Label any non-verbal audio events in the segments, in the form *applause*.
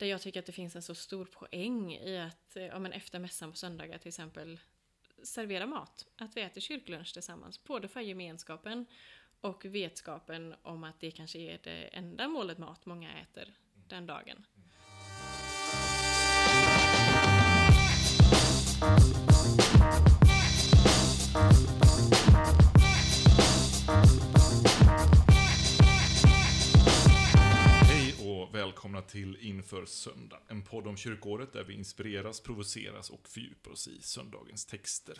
där jag tycker att det finns en så stor poäng i att eh, ja, men efter mässan på söndagar till exempel servera mat. Att vi äter kyrklunch tillsammans. Både för gemenskapen och vetskapen om att det kanske är det enda målet mat många äter den dagen. Välkomna till Inför söndag. En podd om kyrkåret där vi inspireras, provoceras och fördjupar oss i söndagens texter.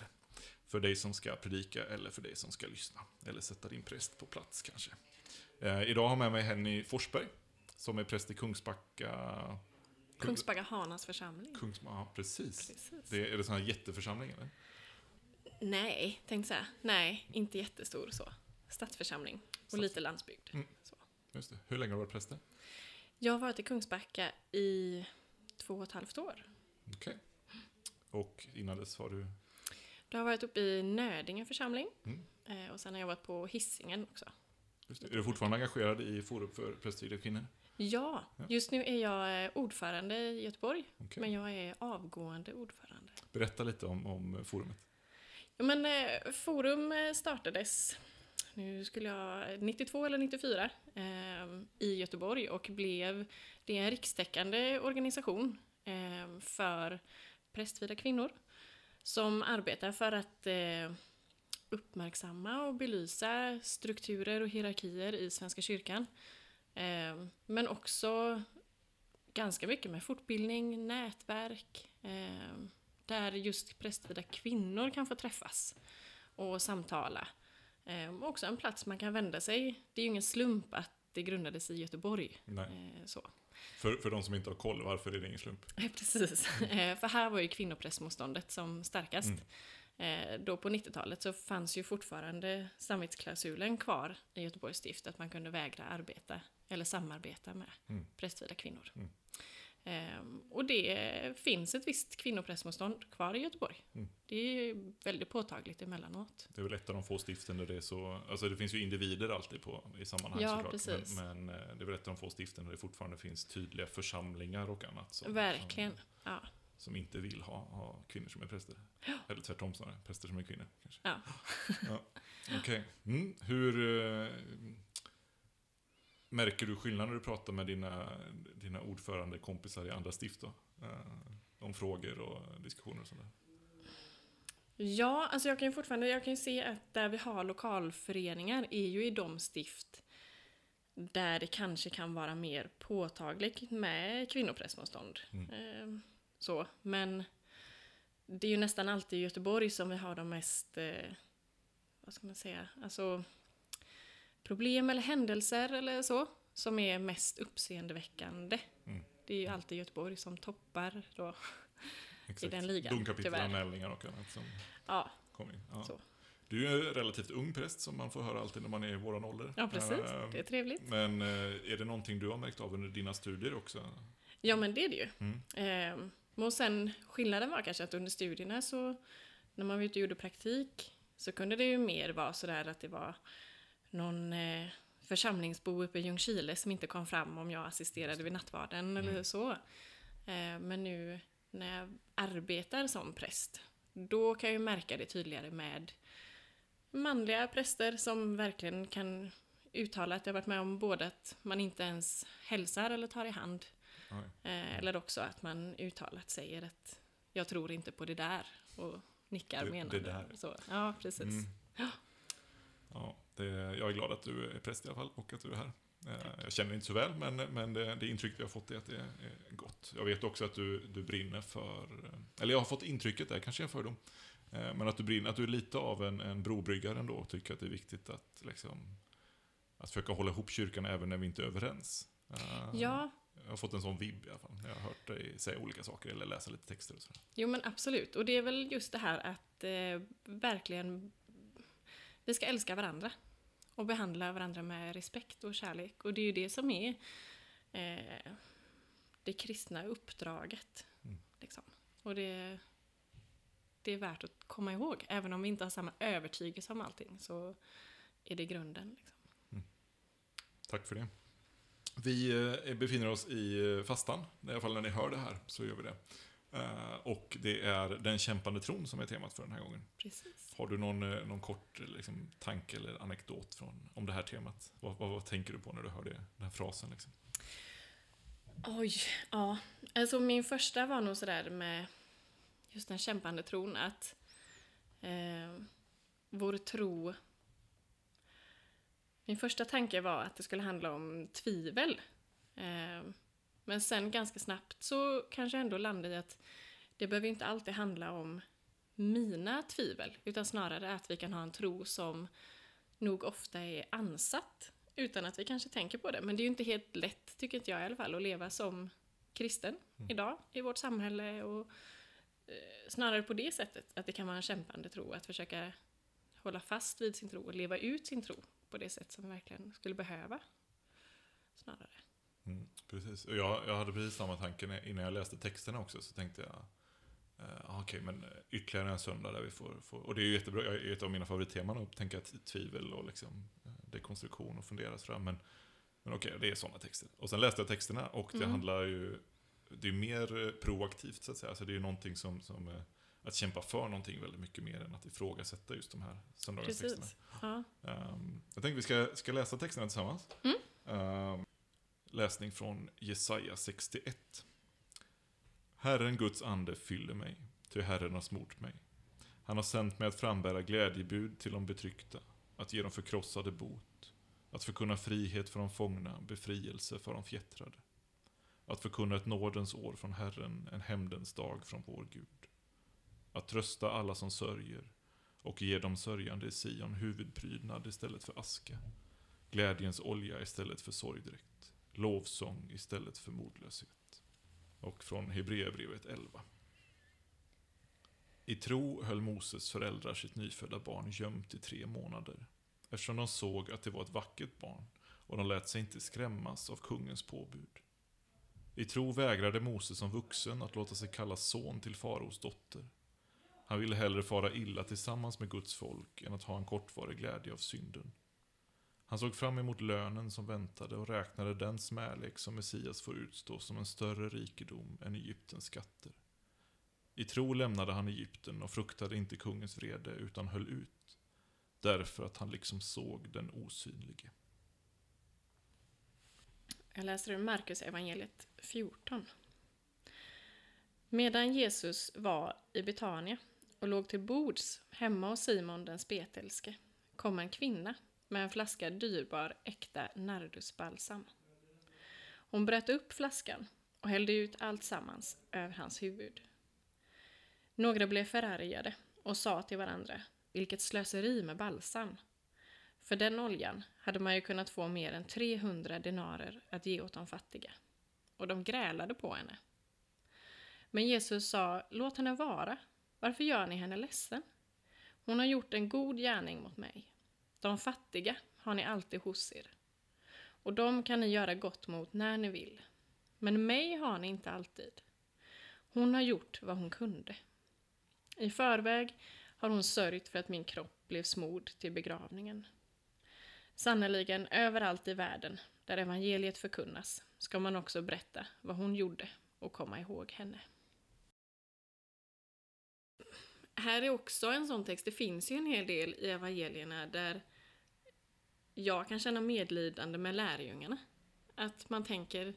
För dig som ska predika eller för dig som ska lyssna. Eller sätta din präst på plats kanske. Eh, idag har jag med mig Henny Forsberg, som är präst i Kungsbacka... Kungsbacka Hanas församling. Kungs, ja, precis. Precis. Det, är det sån här jätteförsamling eller? Nej, tänkte säga. Nej, inte jättestor så. Stadsförsamling. Och Stads- lite landsbygd. Mm. Just det. Hur länge har du varit präst där? Jag har varit i Kungsbacka i två och ett halvt år. Okej. Och innan dess har du... Du har varit uppe i Nödinge församling. Mm. Eh, Och sen har jag varit på Hisingen också. Är du fortfarande engagerad i Forum för prästvigda kvinnor? Ja, Ja. just nu är jag eh, ordförande i Göteborg. Okej. Men jag är avgående ordförande. Berätta lite om, om forumet. Ja, men eh, Forum startades, nu skulle jag, 92 eller 94 eh, i Göteborg och blev, det är en rikstäckande organisation eh, för prästvida kvinnor som arbetar för att eh, uppmärksamma och belysa strukturer och hierarkier i Svenska kyrkan. Eh, men också ganska mycket med fortbildning, nätverk, eh, där just prästvida kvinnor kan få träffas och samtala. Eh, också en plats man kan vända sig. Det är ju ingen slump att det grundades i Göteborg. Eh, så. För, för de som inte har koll, varför är det ingen slump? Eh, Precis. *laughs* Eh, För här var ju kvinnoprästmotståndet som starkast. Eh, Då på 90-talet så fanns ju fortfarande samvetsklausulen kvar i Göteborgs stift att man kunde vägra arbeta eller samarbeta med Mm. prästvida kvinnor. Mm. Ehm, Och det finns ett visst kvinnoprästmotstånd kvar i Göteborg. Mm. Det är väldigt påtagligt emellanåt. Det är väl ett av de få stiften där det är så... Alltså det finns ju individer alltid på, i sammanhang Ja, såklart. precis. Men, men eh, det är väl ett av de få stiften där det fortfarande finns tydliga församlingar och annat. Som, Verkligen. Som, Ja. som inte vill ha, ha kvinnor som är präster. Eller tvärtom snarare, präster som är kvinnor. Kanske. Ja. ja. Okej. Mm. Hur... Märker du skillnad när du pratar med dina, dina ordförandekompisar i andra stift då? Eh, om frågor och diskussioner och sånt där. Ja, alltså jag kan ju fortfarande jag kan se att där vi har lokalföreningar är ju i de stift där det kanske kan vara mer påtagligt med kvinnoprästmotstånd. Mm. Eh, så, men det är ju nästan alltid i Göteborg som vi har de mest, eh, vad ska man säga, alltså problem eller händelser eller så, som är mest uppseendeväckande. Mm. Det är ju alltid Göteborg som toppar då. Exakt. den ligan, Domkapitelanmälningar och annat som Ja, kom in. Ja. Så. Du är ju relativt ung präst som man får höra alltid när man är i våran ålder. ja precis. Eh, Det är trevligt. Men eh, är det någonting du har märkt av under dina studier också? Ja, men det är det ju. Mm. Ehm, och sen skillnaden var kanske att under studierna så, när man var ute och gjorde praktik, så kunde det ju mer vara sådär att det var någon eh, församlingsbo uppe i Ljungskile som inte kom fram om jag assisterade vid nattvarden eller Mm. så. Ehm, men nu när jag arbetar som präst, då kan jag ju märka det tydligare med manliga präster som verkligen kan uttala att jag varit med om både att man inte ens hälsar eller tar i hand. Eh, eller också att man uttalat säger att jag tror inte på det där och nickar Det- menande. det där. Så, ja, precis. Mm. Ja, det, jag är glad att du är präst i alla fall och att du är här. Eh, Jag känner inte så väl, men, men det, det intryck vi har fått är att det är gott. Jag vet också att du, du brinner för, eller jag har fått intrycket, där kanske är en fördom, eh, men att du brinner, att du är lite av en, en brobryggare ändå och tycker att det är viktigt att liksom, att försöka hålla ihop kyrkan även när vi inte är överens. Eh, Ja, Jag har fått en sån vibb i alla fall. Jag har hört dig säga olika saker eller läsa lite texter och sådär. jo men absolut. Och det är väl just det här att eh, verkligen vi ska älska varandra och behandla varandra med respekt och kärlek. Och det är ju det som är eh, det kristna uppdraget. Mm. Liksom. Och det, det är värt att komma ihåg. Även om vi inte har samma övertygelse om allting så är det grunden. Liksom. Tack för det. Vi eh, befinner oss i eh, fastan, i alla fall när ni hör det här så gör vi det. Eh, Och det är den kämpande tron som är temat för den här gången. Precis. Har du någon, eh, någon kort liksom, tanke eller anekdot från, om det här temat? Vad, vad, vad tänker du på när du hör det, den här frasen? Liksom? Oj, ja. Alltså min första var nog sådär med just den kämpande tron att eh, vår tro... Min första tanke var att det skulle handla om tvivel. Eh, men sen ganska snabbt så kanske jag ändå landade i att det behöver inte alltid handla om mina tvivel, utan snarare att vi kan ha en tro som nog ofta är ansatt utan att vi kanske tänker på det. Men det är ju inte helt lätt, tycker inte jag i alla fall, att leva som kristen Mm. idag i vårt samhälle. Och eh, snarare på det sättet, att det kan vara en kämpande tro, att försöka hålla fast vid sin tro och leva ut sin tro på det sätt som vi verkligen skulle behöva. Snarare. Mm, precis. Och jag, jag hade precis samma tanke innan jag läste texterna också, så tänkte jag eh, ah, Okej, men ytterligare en söndag där vi får, får... Och det är ju jättebra, jag är ett av mina favoritteman att tänka tvivel och liksom eh, dekonstruktion och funderas fram. Men, men okej, det är sådana texter. Och sen läste jag texterna och det Mm. handlar ju... Det är mer eh, proaktivt så att säga. Så det är ju någonting som... som eh, att kämpa för någonting väldigt mycket mer än att ifrågasätta just de här söndagstexterna. Precis. Ja. Um, jag tänkte vi ska, ska läsa texterna tillsammans. Mm. Ehm, läsning från Jesaja 61. Herren Guds ande fyller mig, ty Herren har smort mig. Han har sänt mig att frambära glädjebud till de betryckta, att ge de förkrossade bot, att förkunna frihet för de fångna, befrielse för de fjättrade. Att förkunna ett nådens år från Herren, en hämndens dag från vår Gud. Att trösta alla som sörjer, och ge de sörjande i Sion huvudprydnad istället för aska, glädjens olja istället för sorgdräkt, lovsång istället för modlöshet. Och från Hebreerbrevet 11. I tro höll Moses föräldrar sitt nyfödda barn gömt i tre månader, eftersom de såg att det var ett vackert barn och de lät sig inte skrämmas av kungens påbud. I tro vägrade Moses som vuxen att låta sig kallas son till faraos dotter. Han ville hellre fara illa tillsammans med Guds folk än att ha en kortvarig glädje av synden. Han såg fram emot lönen som väntade och räknade den smälek som Messias får utstå som en större rikedom än Egyptens skatter. I tro lämnade han Egypten och fruktade inte kungens vrede utan höll ut, därför att han liksom såg den osynlige. Jag läser ur Markus evangeliet 14. Medan Jesus var i Betania och låg till bords hemma hos Simon den spetälske kom en kvinna med en flaska dyrbar äkta nardusbalsam. Hon bröt upp flaskan och hällde ut allt sammans över hans huvud. Några blev förargade och sa till varandra, vilket slöseri med balsam. För den oljan hade man ju kunnat få mer än 300 denarer att ge åt de fattiga. Och de grälade på henne. Men Jesus sa, låt henne vara. Varför gör ni henne ledsen? Hon har gjort en god gärning mot mig. De fattiga har ni alltid hos er. Och dem kan ni göra gott mot när ni vill. Men mig har ni inte alltid. Hon har gjort vad hon kunde. I förväg har hon sörjt för att min kropp blev smord till begravningen. Sannerligen, överallt i världen där evangeliet förkunnas ska man också berätta vad hon gjorde och komma ihåg henne. Här är också en sån text, det finns ju en hel del i evangelierna där jag kan känna medlidande med lärjungarna. Att man tänker,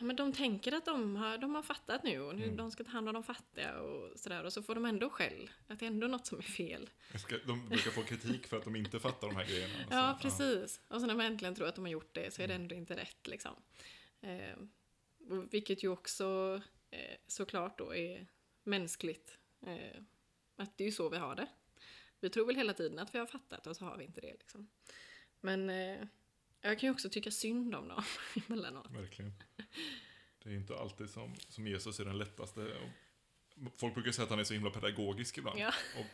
men de tänker att de har, de har fattat nu och nu Mm. de ska ta hand om de fattiga och sådär och så får de ändå skäll. Att det är ändå något som är fel. De brukar få kritik för att de inte fattar de här grejerna. *laughs* så. Ja, precis. Och så när man äntligen tror att de har gjort det så är det ändå inte rätt liksom. Eh, vilket ju också eh, såklart då är mänskligt. Eh, att det är ju så vi har det. Vi tror väl hela tiden att vi har fattat och så har vi inte det liksom. Men eh, jag kan ju också tycka synd om dem *laughs* emellanåt. Verkligen. Det är inte alltid som, som Jesus är den lättaste. Folk brukar säga att han är så himla pedagogisk ibland. Ja. Och,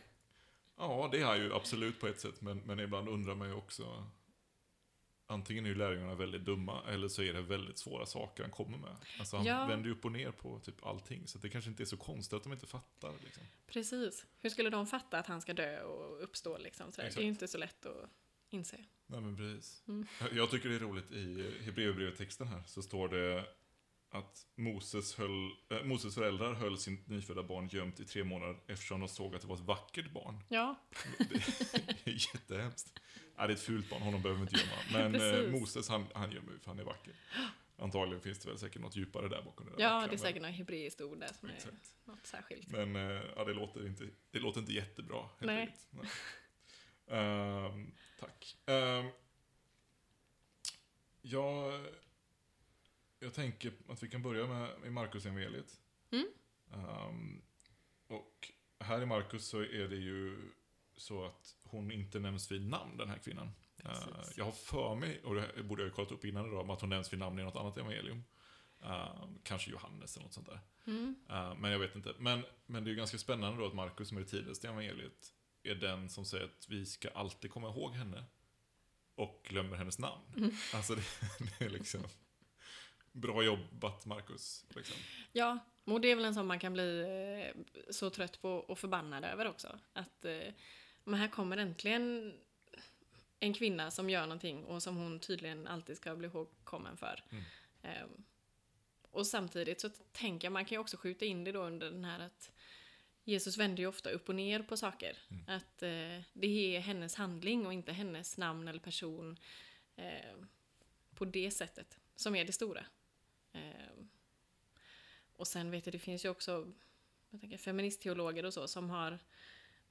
ja, det är han ju absolut på ett sätt, men, men ibland undrar man ju också Antingen är ju lärjungarna väldigt dumma, eller så är det väldigt svåra saker han kommer med. Alltså han Ja. vänder ju upp och ner på typ allting, så det kanske inte är så konstigt att de inte fattar. Liksom. Precis. Hur skulle de fatta att han ska dö och uppstå liksom? Sådär? Det är ju inte så lätt att inser jag. Nej men precis. Mm. Jag tycker det är roligt i Hebreerbrevet-texten här så står det att Moses, höll, äh, Moses föräldrar höll sin nyfödda barn gömt i tre månader eftersom de såg att det var ett vackert barn. Ja, Det är *laughs* jättehemskt. Ja, det är ett fult barn, honom behöver vi inte gömma. Men Precis. Moses, han, han gömmer ju för han är vacker. Antagligen finns det väl säkert något djupare där bakom det där ja vackra, det är men- säkert något hebreiskt ord där som är Exakt. något särskilt. Men ja, det, låter inte, det låter inte jättebra. Helt Nej. enkelt. Nej. Ehm, tack. Um, jag, jag tänker att vi kan börja med, med Markus evangeliet. Mm. Ehm, och här i Markus så är det ju så att hon inte nämns vid namn, den här kvinnan. Eh, jag har för mig, och det borde jag ha kollat upp innan idag, att hon nämns vid namn i något annat evangelium. Ehm, kanske Johannes eller något sånt där. Mm. Eh, men jag vet inte. Men, men det är ju ganska spännande då att Markus, som är det tidigaste evangeliet, är den som säger att vi ska alltid komma ihåg henne. Och glömmer hennes namn. Mm. Alltså det, *laughs* det är liksom... Bra jobbat, Markus. Liksom. Ja, och det är väl en sån man kan bli eh, så trött på och förbannad över också. Att eh, men här kommer äntligen en kvinna som gör någonting och som hon tydligen alltid ska bli ihågkommen för. Mm. Ehm, och samtidigt så tänker jag, man kan ju också skjuta in det då under den här att Jesus vänder ju ofta upp och ner på saker. Mm. Att eh, det är hennes handling och inte hennes namn eller person eh, på det sättet som är det stora. Eh, och sen vet jag, det finns ju också jag tänker, feministteologer och så som har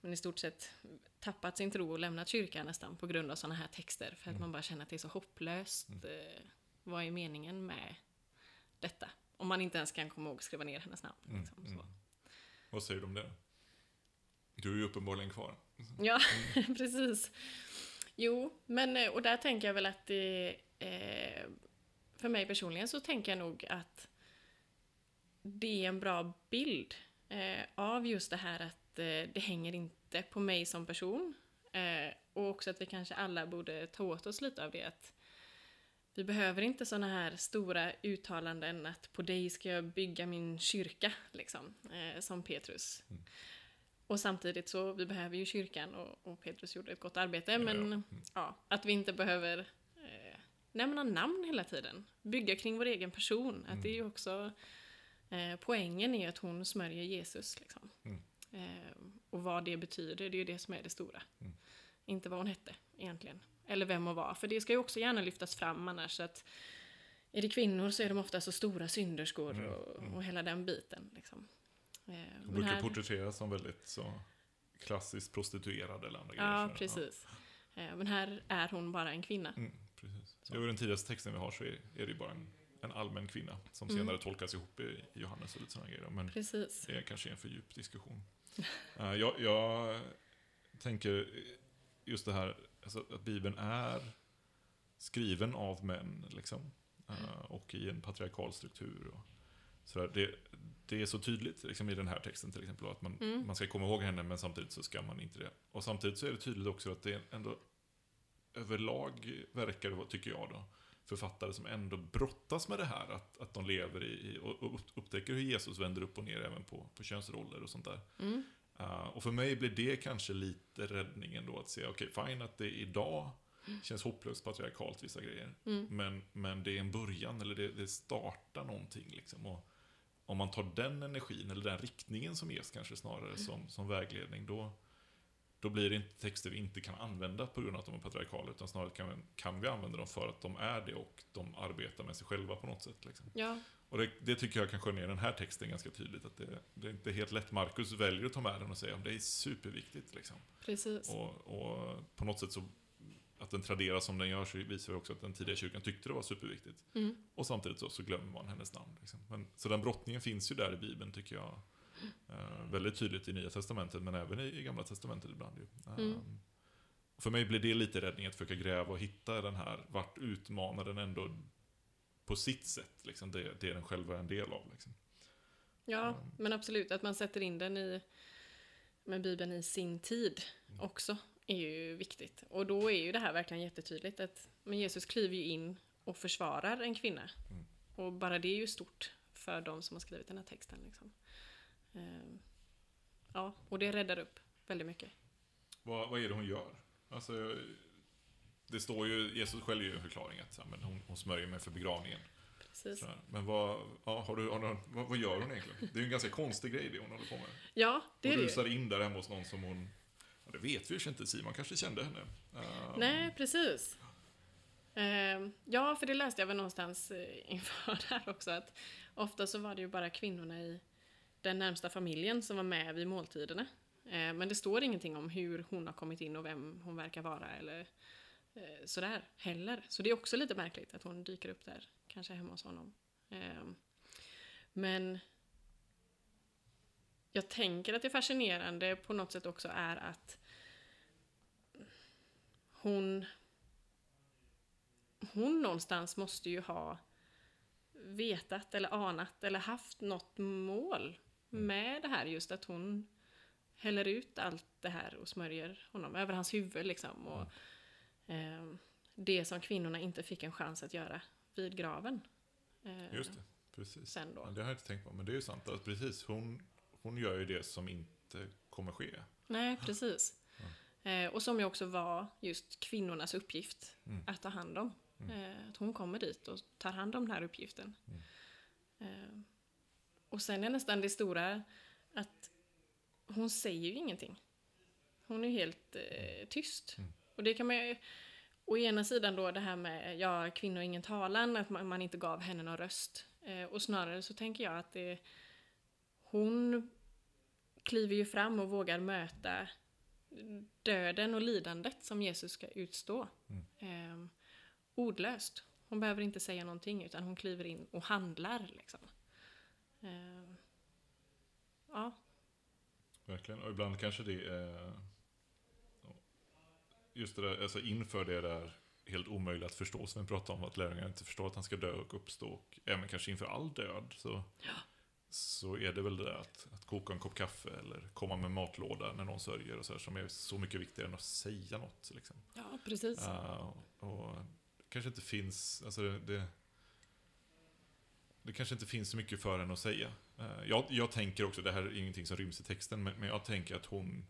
men i stort sett tappat sin tro och lämnat kyrkan nästan på grund av sådana här texter. För att Mm. man bara känner att det är så hopplöst. Eh, vad är meningen med detta? Om man inte ens kan komma ihåg att skriva ner hennes namn. Mm, Liksom, mm. så. Vad säger du om det? Du är ju uppenbarligen kvar. Ja, *laughs* precis. Jo, men eh, och där tänker jag väl att det, eh, för mig personligen så tänker jag nog att det är en bra bild eh, av just det här att eh, det hänger inte på mig som person. Eh, och också att vi kanske alla borde ta åt oss lite av det. Att vi behöver inte såna här stora uttalanden att på dig ska jag bygga min kyrka, liksom, eh, som Petrus. Mm. Och samtidigt så, vi behöver ju kyrkan och, och Petrus gjorde ett gott arbete, Ja, men ja. Mm. ja, att vi inte behöver eh, nämna namn hela tiden. Bygga kring vår egen person. Att det är ju också eh, poängen är att hon smörjer Jesus. Liksom. Mm. Eh, och vad det betyder, det är ju det som är det stora. Mm. Inte vad hon hette egentligen. Eller vem hon var. För det ska ju också gärna lyftas fram annars att är det kvinnor så är de ofta så stora synderskor Mm, och, mm. och hela den biten. Liksom. Eh, Hon brukar här- porträtteras som väldigt så klassiskt prostituerad eller andra Ja, grejer. precis. Eh, Men här är hon bara en kvinna. Mm, precis. Så. I den tidigaste texten vi har så är, är det ju bara en, en allmän kvinna som Mm. senare tolkas ihop i, i Johannes och lite sådana grejer. Men Precis. det är kanske en för djup diskussion. *laughs* Eh, jag, jag tänker just det här alltså, att Bibeln är skriven av män, liksom. Eh, och i en patriarkal struktur. Och sådär. Det, det är så tydligt liksom, i den här texten till exempel, att man, Mm. man ska komma ihåg henne men samtidigt så ska man inte det. Och samtidigt så är det tydligt också att det är ändå överlag verkar det vara, tycker jag då, författare som ändå brottas med det här, att, att de lever i, och, upptäcker hur Jesus vänder upp och ner även på, på könsroller och sånt där. Mm. Uh, och för mig blir det kanske lite räddningen då, att se, okej, fine att det idag känns hopplöst patriarkalt vissa grejer, Mm. men, men det är en början, eller det, det startar någonting liksom. Och om man tar den energin, eller den riktningen som ges kanske snarare som, som vägledning, då, då blir det inte texter vi inte kan använda på grund av att de är patriarkala, utan snarare kan vi, kan vi använda dem för att de är det och de arbetar med sig själva på något sätt. Liksom. Ja, Och det, det tycker jag kan skönja i den här texten ganska tydligt, att det, det är inte helt lätt. Markus väljer att ta med den och säga att det är superviktigt. Liksom. precis. Och, och på något sätt så, att den traderas som den gör, så visar det också att den tidiga kyrkan tyckte det var superviktigt. Mm. Och samtidigt så, så glömmer man hennes namn. Liksom. Men, så den brottningen finns ju där i Bibeln, tycker jag. Eh, väldigt tydligt i Nya Testamentet, men även i, i Gamla Testamentet ibland. Ju. Mm. Eh, För mig blir det lite räddning att försöka gräva och hitta den här, vart utmanar den ändå på sitt sätt, liksom, det, det den själva är en del av. Liksom. Ja, Mm. men absolut att man sätter in den i med Bibeln i sin tid Mm. också är ju viktigt. Och då är ju det här verkligen jättetydligt att men Jesus kliver ju in och försvarar en kvinna. Mm. Och bara det är ju stort för de som har skrivit den här texten. Liksom. Ehm, ja, och det räddar upp väldigt mycket. Vad, vad är det hon gör? Alltså, det står ju, Jesus själv ger ju en förklaring att men hon, hon smörjer mig för begravningen. Precis. Men vad, ja, har du, har du, vad, vad gör hon egentligen? Det är ju en ganska konstig grej det hon håller på med. Ja, det är hon det ju. rusar in där hemma hos någon som hon, ja, det vet vi ju inte, Simon kanske kände henne. Ehm, Nej, precis. Ehm, ja, för det läste jag väl någonstans eh, inför *laughs* här också att ofta så var det ju bara kvinnorna i den närmsta familjen som var med vid måltiderna. Eh, men det står ingenting om hur hon har kommit in och vem hon verkar vara eller eh, sådär heller. Så det är också lite märkligt att hon dyker upp där, kanske hemma hos honom. Ehm, men jag tänker att det fascinerande på något sätt också är att hon hon någonstans måste ju ha vetat eller anat eller haft något mål med det här just att hon häller ut allt det här och smörjer honom över hans huvud liksom och eh, det som kvinnorna inte fick en chans att göra vid graven. Eh, Just det, precis. Sen då. Ja, det har jag inte tänkt på, men det är ju sant. Att precis, hon, hon gör ju det som inte kommer ske. Nej, precis. Eh, och som ju också var just kvinnornas uppgift Mm. att ta hand om. Eh, att hon kommer dit och tar hand om den här uppgiften. Mm. Och sen är nästan det stora att hon säger ju ingenting. Hon är ju helt eh, tyst. Mm. Och det kan man ju... Å ena sidan då det här med ja, kvinnor ingen talan, att man, man inte gav henne någon röst. Eh, och snarare så tänker jag att det... Hon kliver ju fram och vågar möta döden och lidandet som Jesus ska utstå. Eh, ordlöst. Hon behöver inte säga någonting utan hon kliver in och handlar liksom. Eh, ja, Verkligen. Och ibland kanske det är... Just det där, alltså inför det där helt omöjligt att förstå som vi pratade om, att lärjungarna inte förstår att han ska dö och uppstå. Och även kanske inför all död så, så är det väl det där att, att koka en kopp kaffe eller komma med matlåda när någon sörjer och så här, som är så mycket viktigare än att säga något. Liksom. ja precis. Uh, och kanske inte finns, alltså det, det, det kanske inte finns så mycket för henne att säga. Uh, jag, jag tänker också, det här är ingenting som ryms i texten, men, men jag tänker att hon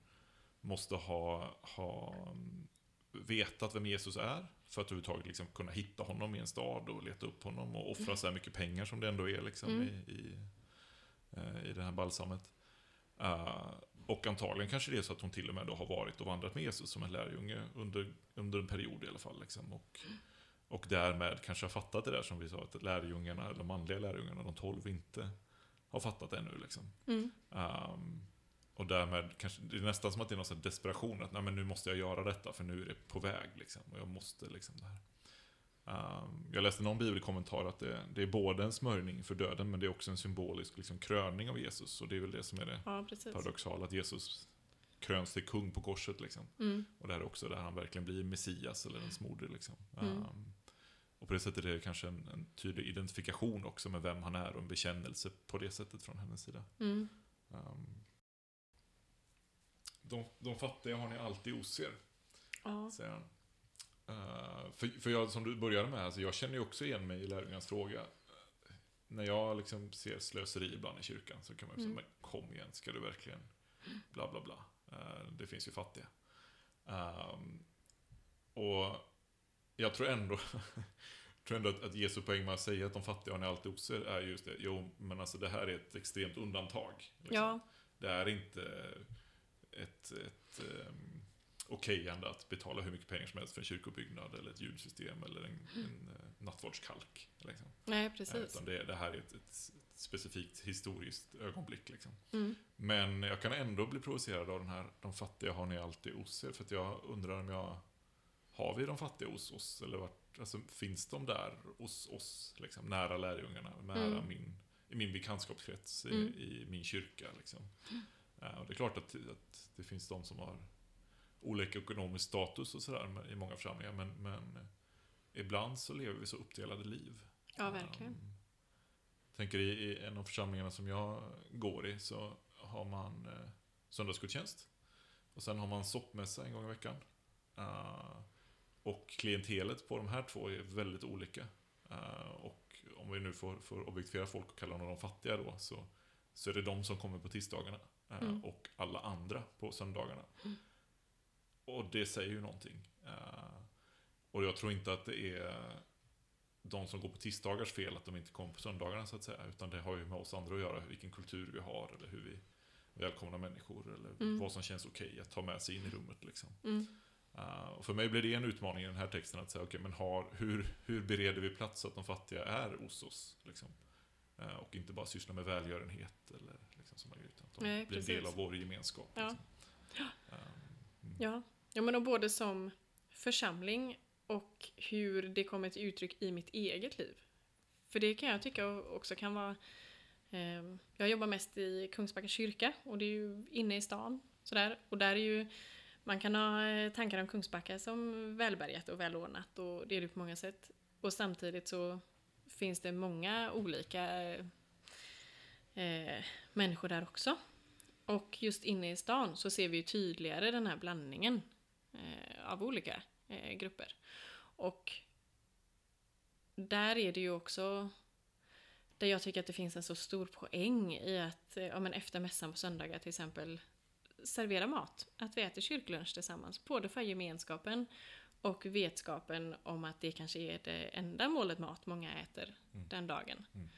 måste ha, ha um, vetat vem Jesus är för att överhuvudtaget liksom kunna hitta honom i en stad och leta upp honom och offra så här mycket pengar som det ändå är liksom Mm. i, i, eh, i det här balsamet. Uh, och antagligen kanske det är så att hon till och med då har varit och vandrat med Jesus som en lärjunge under, under en period i alla fall. Liksom. Och, och därmed kanske har fattat det där som vi sa, att lärjungarna, eller de manliga lärjungarna, de tolv, inte har fattat ännu. Liksom. Mm. Um, och därmed kanske, det är nästan som att det är någon desperation, att Nej, men nu måste jag göra detta för nu är det på väg. Liksom, och jag måste liksom det här. Um, jag läste någon bibelkommentar att det, det är både en smörjning för döden, men det är också en symbolisk liksom, kröning av Jesus. Och det är väl det som är det Ja, paradoxala, att Jesus kröns till kung på korset. Liksom. Mm. Och det här är också där han verkligen blir Messias eller en smoder. Liksom. Mm. Um, och på det sättet är det kanske en, en tydlig identifikation också med vem han är och en bekännelse på det sättet från hennes sida. Mm. Um, de, de fattiga har ni alltid hos er, Ja. säger han. Uh, för, för jag, som du började med, alltså jag känner ju också igen mig i lärjungarnas fråga. När jag liksom ser slöseri ibland i kyrkan så kan man ju säga, Mm. men kom igen, ska du verkligen? Bla, bla, bla. Uh, det finns ju fattiga. Um, och jag tror ändå, *laughs* tror ändå att, att Jesu poäng med att säga att de fattiga har ni alltid hos er är just det. Jo, men alltså det här är ett extremt undantag. liksom. ja, Det är inte ett, ett um, okejande att betala hur mycket pengar som helst för en kyrkobyggnad eller ett ljudsystem eller en, en uh, nattvardskalk. Liksom. nej Eh, precis. Utan det, det här är ett, ett specifikt historiskt ögonblick. Liksom. Mm. Men jag kan ändå bli provocerad av den här, de fattiga har ni alltid hos er. För att jag undrar om jag, har vi de fattiga hos oss? Eller vart, alltså, finns de där hos oss, liksom, nära lärjungarna, nära Mm. min, i min bekantskapskrets, i, Mm. i min kyrka? Liksom. Eh, och det är klart att, att det finns de som har olika ekonomisk status och sådär i många församlingar, men, men ibland så lever vi så uppdelade liv. Ja, verkligen. Um, tänker i, i en av församlingarna som jag går i så har man eh, söndagsgudstjänst. Och sen har man soppmässa en gång i veckan. Uh, och klientelet på de här två är väldigt olika. Uh, och om vi nu får, får objektifiera folk och kalla dem de fattiga då, så, så är det de som kommer på tisdagarna. Uh, Mm. Och alla andra på söndagarna. Och det säger ju någonting. Och jag tror inte att det är de som går på tisdagars fel att de inte kom på söndagarna så att säga. Utan det har ju med oss andra att göra, vilken kultur vi har eller hur vi välkomnar människor eller Mm. vad som känns okej att ta med sig in i rummet. Liksom. Mm. Uh, och för mig blir det en utmaning i den här texten att säga, okej, men har, hur, hur bereder vi plats så att de fattiga är hos oss? Liksom? Uh, och inte bara syssla med välgörenhet eller liksom sådana grejer, utan att de Nej, blir en del av vår gemenskap. Ja. Liksom. Um, Ja. ja, men och både som församling och hur det kommer till uttryck i mitt eget liv. För det kan jag tycka också kan vara... Eh, jag jobbar mest i Kungsbacka kyrka och det är ju inne i stan. Sådär. Och där är ju... Man kan ha eh, tankar om Kungsbacka som välbärgat och välordnat och det är det på många sätt. Och samtidigt så finns det många olika eh, människor där också. Och just inne i stan så ser vi ju tydligare den här blandningen eh, av olika eh, grupper. Och där är det ju också där jag tycker att det finns en så stor poäng i att eh, ja, men efter mässan på söndagar till exempel servera mat. Att vi äter kyrklunch tillsammans. Både för gemenskapen och vetskapen om att det kanske är det enda målet mat många äter Mm. den dagen. Mm.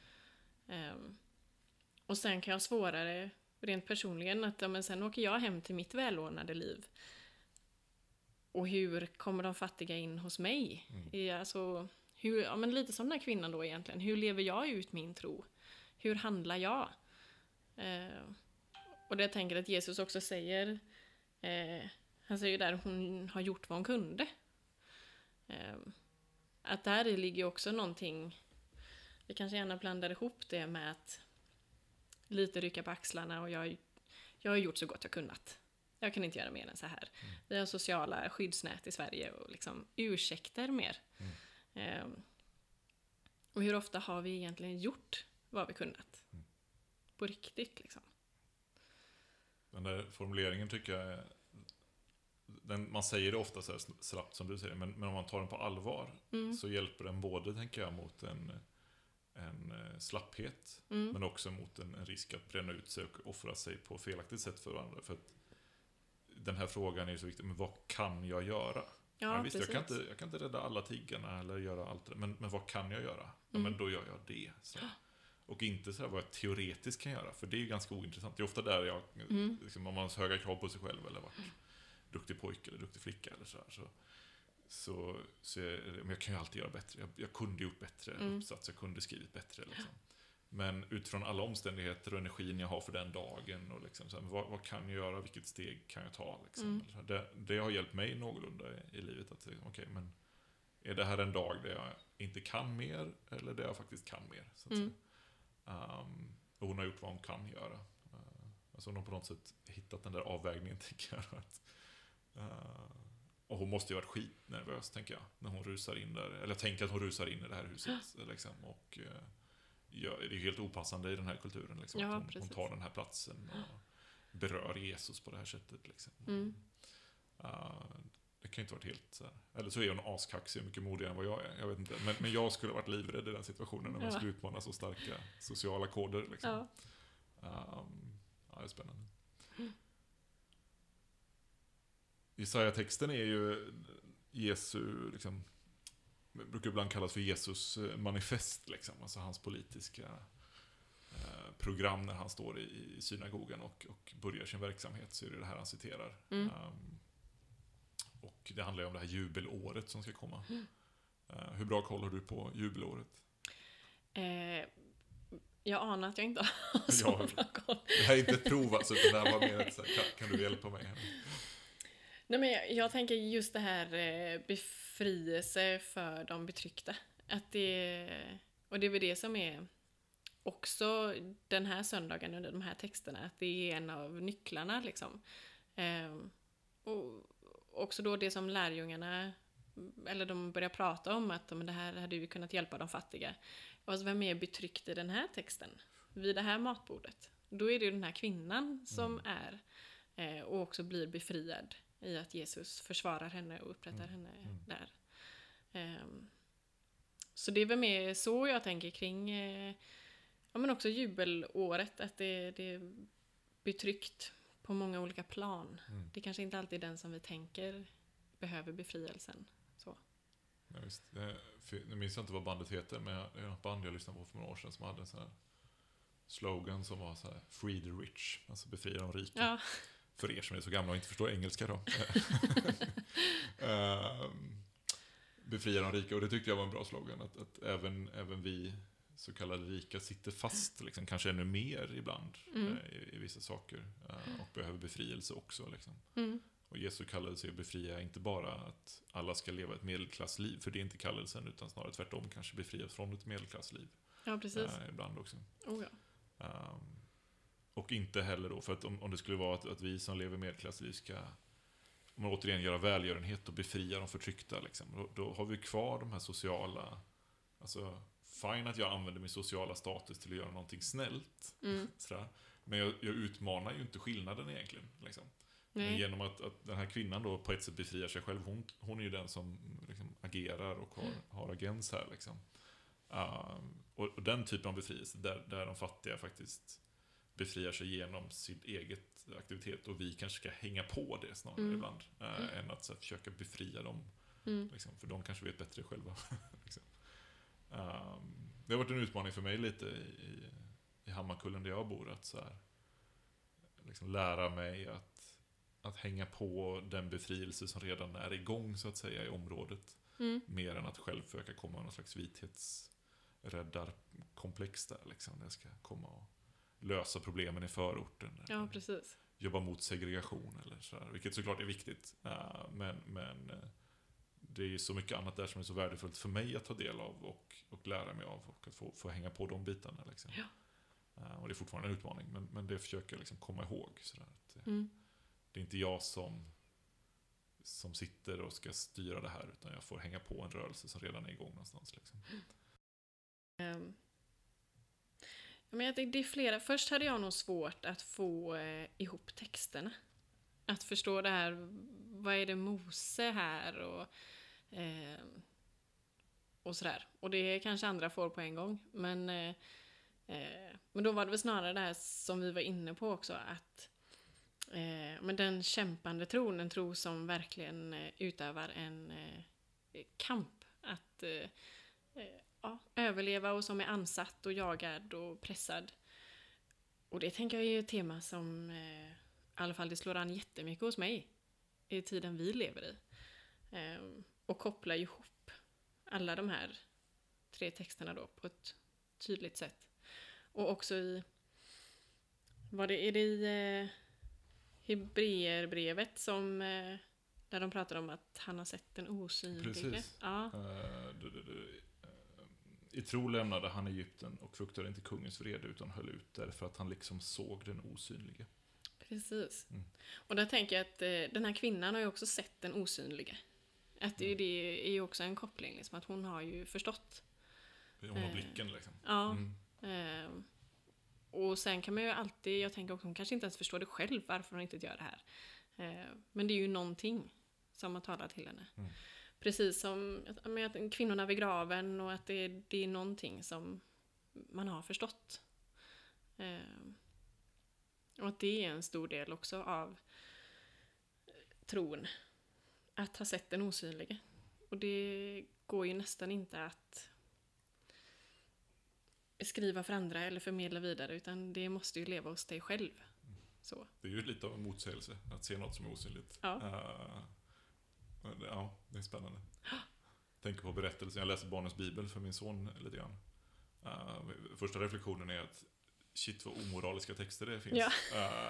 Ehm, och sen kan jag svårare rent personligen att ja, men sen åker jag hem till mitt välordnade liv. Och hur kommer de fattiga in hos mig? Mm. I, alltså, hur, ja, men lite som den här kvinnan då egentligen. Hur lever jag ut min tro? Hur handlar jag? Eh, och det jag tänker att Jesus också säger, eh, han säger ju där hon har gjort vad hon kunde. Eh, att där ligger också någonting, vi kanske gärna blandar ihop det med att lite rycka på axlarna och jag, jag har gjort så gott jag kunnat. Jag kan inte göra mer än så här. Vi har sociala skyddsnät i Sverige och liksom ursäkter mer. Mm. Ehm, och hur ofta har vi egentligen gjort vad vi kunnat? Mm. På riktigt liksom. Den där formuleringen tycker jag. Den, man säger det ofta så här slappt som du säger, men, men om man tar den på allvar Mm. så hjälper den både, tänker jag, mot en, en eh, slapphet, Mm. men också mot en, en risk att bränna ut sig och offra sig på felaktigt sätt för varandra. För att den här frågan är så viktig, men vad kan jag göra? Ja, visst, jag kan, inte, jag kan inte rädda alla tiggarna eller göra allt det, men, men vad kan jag göra? Ja, Mm. men då gör jag det. Så. Och inte så här vad jag teoretiskt kan göra, för det är ju ganska ointressant. Det är ofta där jag, Mm. liksom, om man har höga krav på sig själv eller varit duktig pojke eller duktig flicka eller så här, så, så, så det, men jag kan ju alltid göra bättre. Jag, jag kunde gjort bättre Mm. uppsats, jag kunde skrivit bättre. Liksom. Men utifrån alla omständigheter och energin jag har för den dagen, och liksom, så här, vad, vad kan jag göra, vilket steg kan jag ta? Liksom. Mm. Det, det har hjälpt mig någorlunda i, i livet. att säga, Okej, men är det här en dag där jag inte kan mer, eller där jag faktiskt kan mer? Så Mm. Ehm, och hon har gjort vad hon kan göra. Uh, alltså hon har på något sätt hittat den där avvägningen, *laughs* tänker jag. Att, eh, och hon måste ju varit skitnervös, tänker jag, när hon rusar in där. Eller jag tänker att hon rusar in i det här huset. *gasps* Liksom, och uh, gör, det är helt opassande i den här kulturen. Liksom, Ja, att hon, hon tar den här platsen och berör Jesus på det här sättet. Liksom. Mm. Uh, det kan ju inte varit helt. Eller så är hon askaxig och mycket modigare än vad jag är. Jag vet inte. Men, men jag skulle ha varit livrädd i den situationen när man Ja. skulle utmana så starka sociala koder. Liksom. Ja. Um, ja, det är spännande. Jesaja-texten är ju Jesu, liksom, brukar ibland kallas för Jesus eh, manifest, liksom. Alltså hans politiska eh, program när han står i, synagogan och, och börjar sin verksamhet, så är det det här han citerar. Mm. Um, och det handlar ju om det här jubelåret som ska komma. Eh, hur bra koll har du på jubelåret? Eh, jag anar att jag inte har så Ja. bra koll. Det här är inte ett prov alltså, utan det här var mer ett så här, kan, kan du hjälpa mig? Här? Nej, men jag, jag tänker just det här eh, befrielse för de betryckta. Att det, och det är väl det som är också den här söndagen under de här texterna, att det är en av nycklarna liksom. Ehm, och också då det som lärjungarna, eller de börjar prata om att men det här hade ju kunnat hjälpa de fattiga. Alltså vem är betryckt i den här texten? Vid det här matbordet? Då är det ju den här kvinnan som är eh, och också blir befriad i att Jesus försvarar henne och upprättar Mm. henne Mm. där. Ehm, så det är väl mer så jag tänker kring eh, ja, men också jubelåret, att det, det är betryckt på många olika plan. Mm. Det kanske inte alltid är den som vi tänker behöver befrielsen. Så. Ja, visst. Nu minns jag inte vad bandet heter, men det är något band jag lyssnade på för några år sedan som hade en sån här slogan som var så här Free the rich, alltså befria de rika. Ja, För er som är så gamla och inte förstår engelska då. *laughs* Ehm, befria de rika, och det tyckte jag var en bra slogan. Att, att även, även vi så kallade rika sitter fast, liksom, kanske ännu mer ibland, Mm. eh, i, i vissa saker. eh, och behöver befrielse också. Liksom. mm. Och Jesu kallelse är att befria inte bara att alla ska leva ett medelklassliv, för det är inte kallelsen, utan snarare tvärtom kanske befrias från ett medelklassliv. ja precis. eh, ibland också. Oh, ja. Ehm, och inte heller då, för att om, om det skulle vara att, att vi som lever medelklassliv ska om man återigen göra välgörenhet och befria de förtryckta, liksom, då, då har vi kvar de här sociala... Alltså, fine att jag använder min sociala status till att göra någonting snällt. Mm. Sådär. Men jag, jag utmanar ju inte skillnaden egentligen. Liksom. Men genom att, att den här kvinnan då på ett sätt befriar sig själv, hon, hon är ju den som liksom agerar och har, har agens här. Liksom. Um, och, och den typen av befrielse, där, där de fattiga faktiskt befriar sig genom sin eget aktivitet och vi kanske ska hänga på det snarare Mm. ibland, eh, än att här, försöka befria dem, Mm. liksom, för de kanske vet bättre själva. *laughs* liksom. um, det har varit en utmaning för mig lite i, i, Hammarkullen där jag bor, att så här, liksom lära mig att, att hänga på den befrielse som redan är igång så att säga i området. Mm. Mer än att själv försöka komma med någon slags vithetsräddarkomplex där liksom. När jag ska komma och lösa problemen i förorten. Ja, precis. jobba mot segregation eller sådär. Vilket såklart är viktigt. Eh, Men, men eh, det är så mycket annat där som är så värdefullt för mig att ta del av och, och lära mig av. Och att få, få hänga på de bitarna. Liksom. Ja. Eh, Och det är fortfarande en utmaning, men, men det försöker jag liksom komma ihåg. Sådär. Att det, Mm. det är inte jag som, som sitter och ska styra det här, utan jag får hänga på en rörelse som redan är igång någonstans. Liksom. Ehm. Men jag tänkte, det är flera. Först hade jag nog svårt att få eh, ihop texterna. Att förstå det här, vad är det Mose här och, eh, och sådär. Och det kanske andra får på en gång. Men, eh, eh, men då var det väl snarare det här som vi var inne på också, att eh, men den kämpande tron, en tro som verkligen eh, utövar en eh, kamp. Att eh, eh ja, överleva och som är ansatt och jagad och pressad. Och det tänker jag är ett tema som eh, i alla fall det slår an jättemycket hos mig i tiden vi lever i. Eh, och kopplar ihop alla de här tre texterna då på ett tydligt sätt. Och också i, vad det, är det i eh, Hebreerbrevet som eh, där de pratar om att han har sett den osynlige. Precis. Ja, Eh, du- du- du, I tro lämnade han Egypten och fruktade inte kungens vrede utan höll ut därför att han liksom såg den osynlige. Precis. Mm. Och där tänker jag att eh, den här kvinnan har ju också sett den osynlige. Att det, är ju- det är ju också en koppling, liksom, att hon har ju förstått. Hon har Eh, blicken liksom. Ja. Mm. ehm, och sen kan man ju alltid, jag tänker också, hon kanske inte ens förstår det själv varför hon inte gör det här. Eh, men det är ju någonting som har talat till henne. Mm. Precis som att- kvinnorna vid graven och att det, det är någonting som man har förstått. Ehm, och att det är en stor del också av tron. Att ha sett den osynlige. Och det går ju nästan inte att skriva för andra eller förmedla vidare utan det måste ju leva hos dig själv. Så. Det är ju lite av en motsägelse att se något som är osynligt. Ja. Eh, det- ja, det är spännande. Tänker på berättelsen, jag läser Barnens Bibel för min son lite grann. Eh, första reflektionen är att shit vad omoraliska texter det finns. Ja.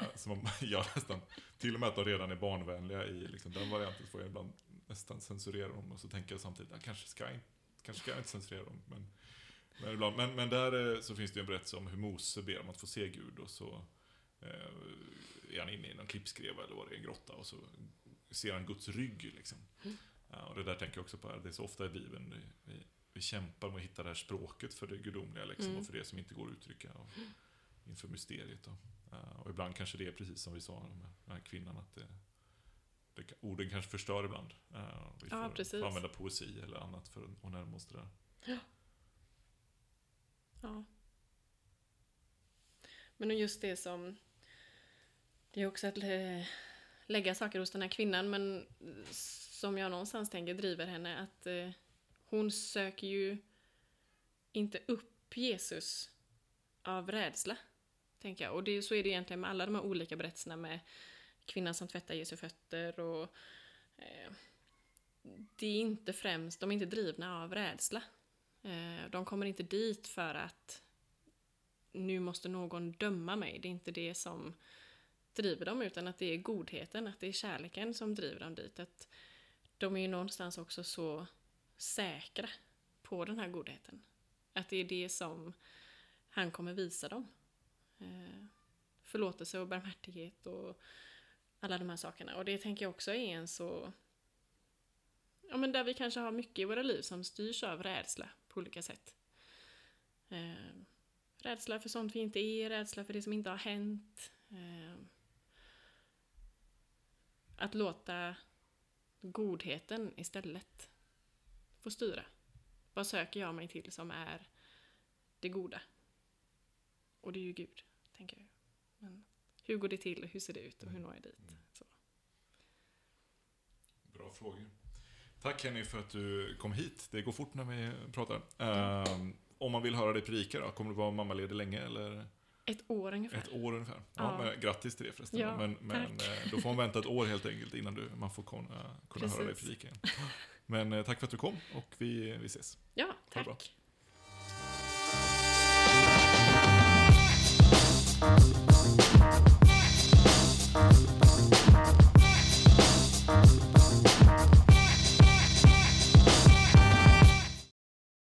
Eh, som gör *laughs* nästan, till och med att de redan är barnvänliga i liksom, den varianten får jag ibland nästan censurera dem och så tänker jag samtidigt, jag kanske ska, jag- kanske ska jag inte censurera dem. Men, men, ibland, men, men där eh, så finns det en berättelse om hur Mose ber om att få se Gud och så eh, är han inne i någon klippskreva eller vad det är, en grotta och så ser han Guds rygg liksom. Ja, och det där tänker jag också på, det är så ofta i Bibeln, vi, vi, vi kämpar med att hitta det här språket för det gudomliga liksom, Mm. och för det som inte går att uttrycka och, inför mysteriet. Då. Och ibland kanske det är precis som vi sa om den här kvinnan, att det, det, orden kanske förstör ibland. Vi Ja, får använda poesi eller annat för att närma oss det där. Ja. Men just det som... Det är också att lägga saker hos den här kvinnan men som jag någonstans tänker driver henne att eh, hon söker ju inte upp Jesus av rädsla, tänker jag. Och det, så är det egentligen med alla de här olika berättelserna med kvinnan som tvättar Jesu fötter och eh, det är inte främst, de är inte drivna av rädsla. Eh, de kommer inte dit för att nu måste någon döma mig. Det är inte det som driver dem, utan att det är godheten, att det är kärleken som driver dem dit. Att de är ju någonstans också så säkra på den här godheten. Att det är det som han kommer visa dem. Eh, förlåtelse och barmhärtighet och alla de här sakerna. Och det tänker jag också är en så... Ja, men där vi kanske har mycket i våra liv som styrs av rädsla på olika sätt. Eh, rädsla för sånt vi inte är, rädsla för det som inte har hänt. Eh, att låta godheten istället få styra. Vad söker jag mig till som är det goda? Och det är ju Gud, tänker jag. Men hur går det till, hur ser det ut och hur når jag dit? Så. Bra frågor. Tack Kenny för att du kom hit. Det går fort när vi pratar. Uh, om man vill höra dig predika då, kommer du vara mammaledig länge eller? Ett år ungefär. Ett år ungefär. Ja, Ja. Men, grattis till det förresten. Ja, men men eh, då får man vänta ett år helt enkelt innan du, man får kunna, kunna höra dig predika igen. Men eh, tack för att du kom och vi, vi ses. Ja, tack.